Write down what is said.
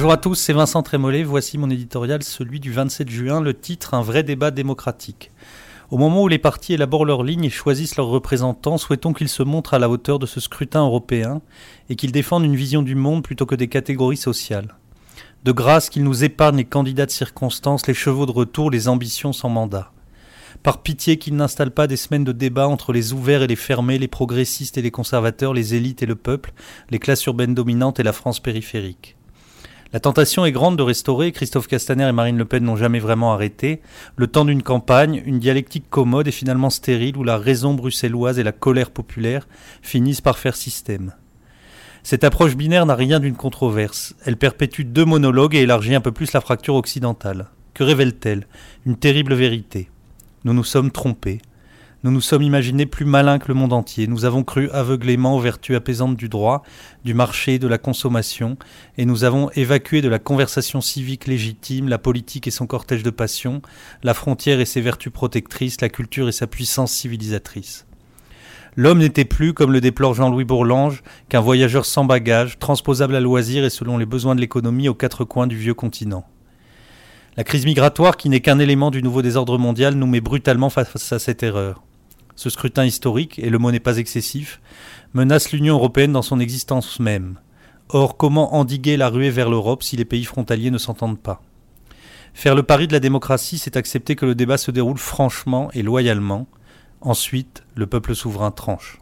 Bonjour à tous, c'est Vincent Trémollet. Voici mon éditorial, celui du 27 juin, le titre Un vrai débat démocratique. Au moment où les partis élaborent leurs lignes et choisissent leurs représentants, souhaitons qu'ils se montrent à la hauteur de ce scrutin européen et qu'ils défendent une vision du monde plutôt que des catégories sociales. De grâce qu'ils nous épargnent les candidats de circonstances, les chevaux de retour, les ambitions sans mandat. Par pitié qu'ils n'installent pas des semaines de débat entre les ouverts et les fermés, les progressistes et les conservateurs, les élites et le peuple, les classes urbaines dominantes et la France périphérique. La tentation est grande de restaurer, Christophe Castaner et Marine Le Pen n'ont jamais vraiment arrêté, le temps d'une campagne, une dialectique commode et finalement stérile où la raison bruxelloise et la colère populaire finissent par faire système. Cette approche binaire n'a rien d'une controverse. Elle perpétue deux monologues et élargit un peu plus la fracture occidentale. Que révèle-t-elle? Une terrible vérité. Nous nous sommes trompés. Nous nous sommes imaginés plus malins que le monde entier. Nous avons cru aveuglément aux vertus apaisantes du droit, du marché, de la consommation, et nous avons évacué de la conversation civique légitime la politique et son cortège de passion, la frontière et ses vertus protectrices, la culture et sa puissance civilisatrice. L'homme n'était plus, comme le déplore Jean-Louis Bourlange, qu'un voyageur sans bagages, transposable à loisir et selon les besoins de l'économie aux quatre coins du vieux continent. La crise migratoire, qui n'est qu'un élément du nouveau désordre mondial, nous met brutalement face à cette erreur ce scrutin historique, et le mot n'est pas excessif, menace l'Union européenne dans son existence même. Or, comment endiguer la ruée vers l'Europe si les pays frontaliers ne s'entendent pas? Faire le pari de la démocratie, c'est accepter que le débat se déroule franchement et loyalement. Ensuite, le peuple souverain tranche.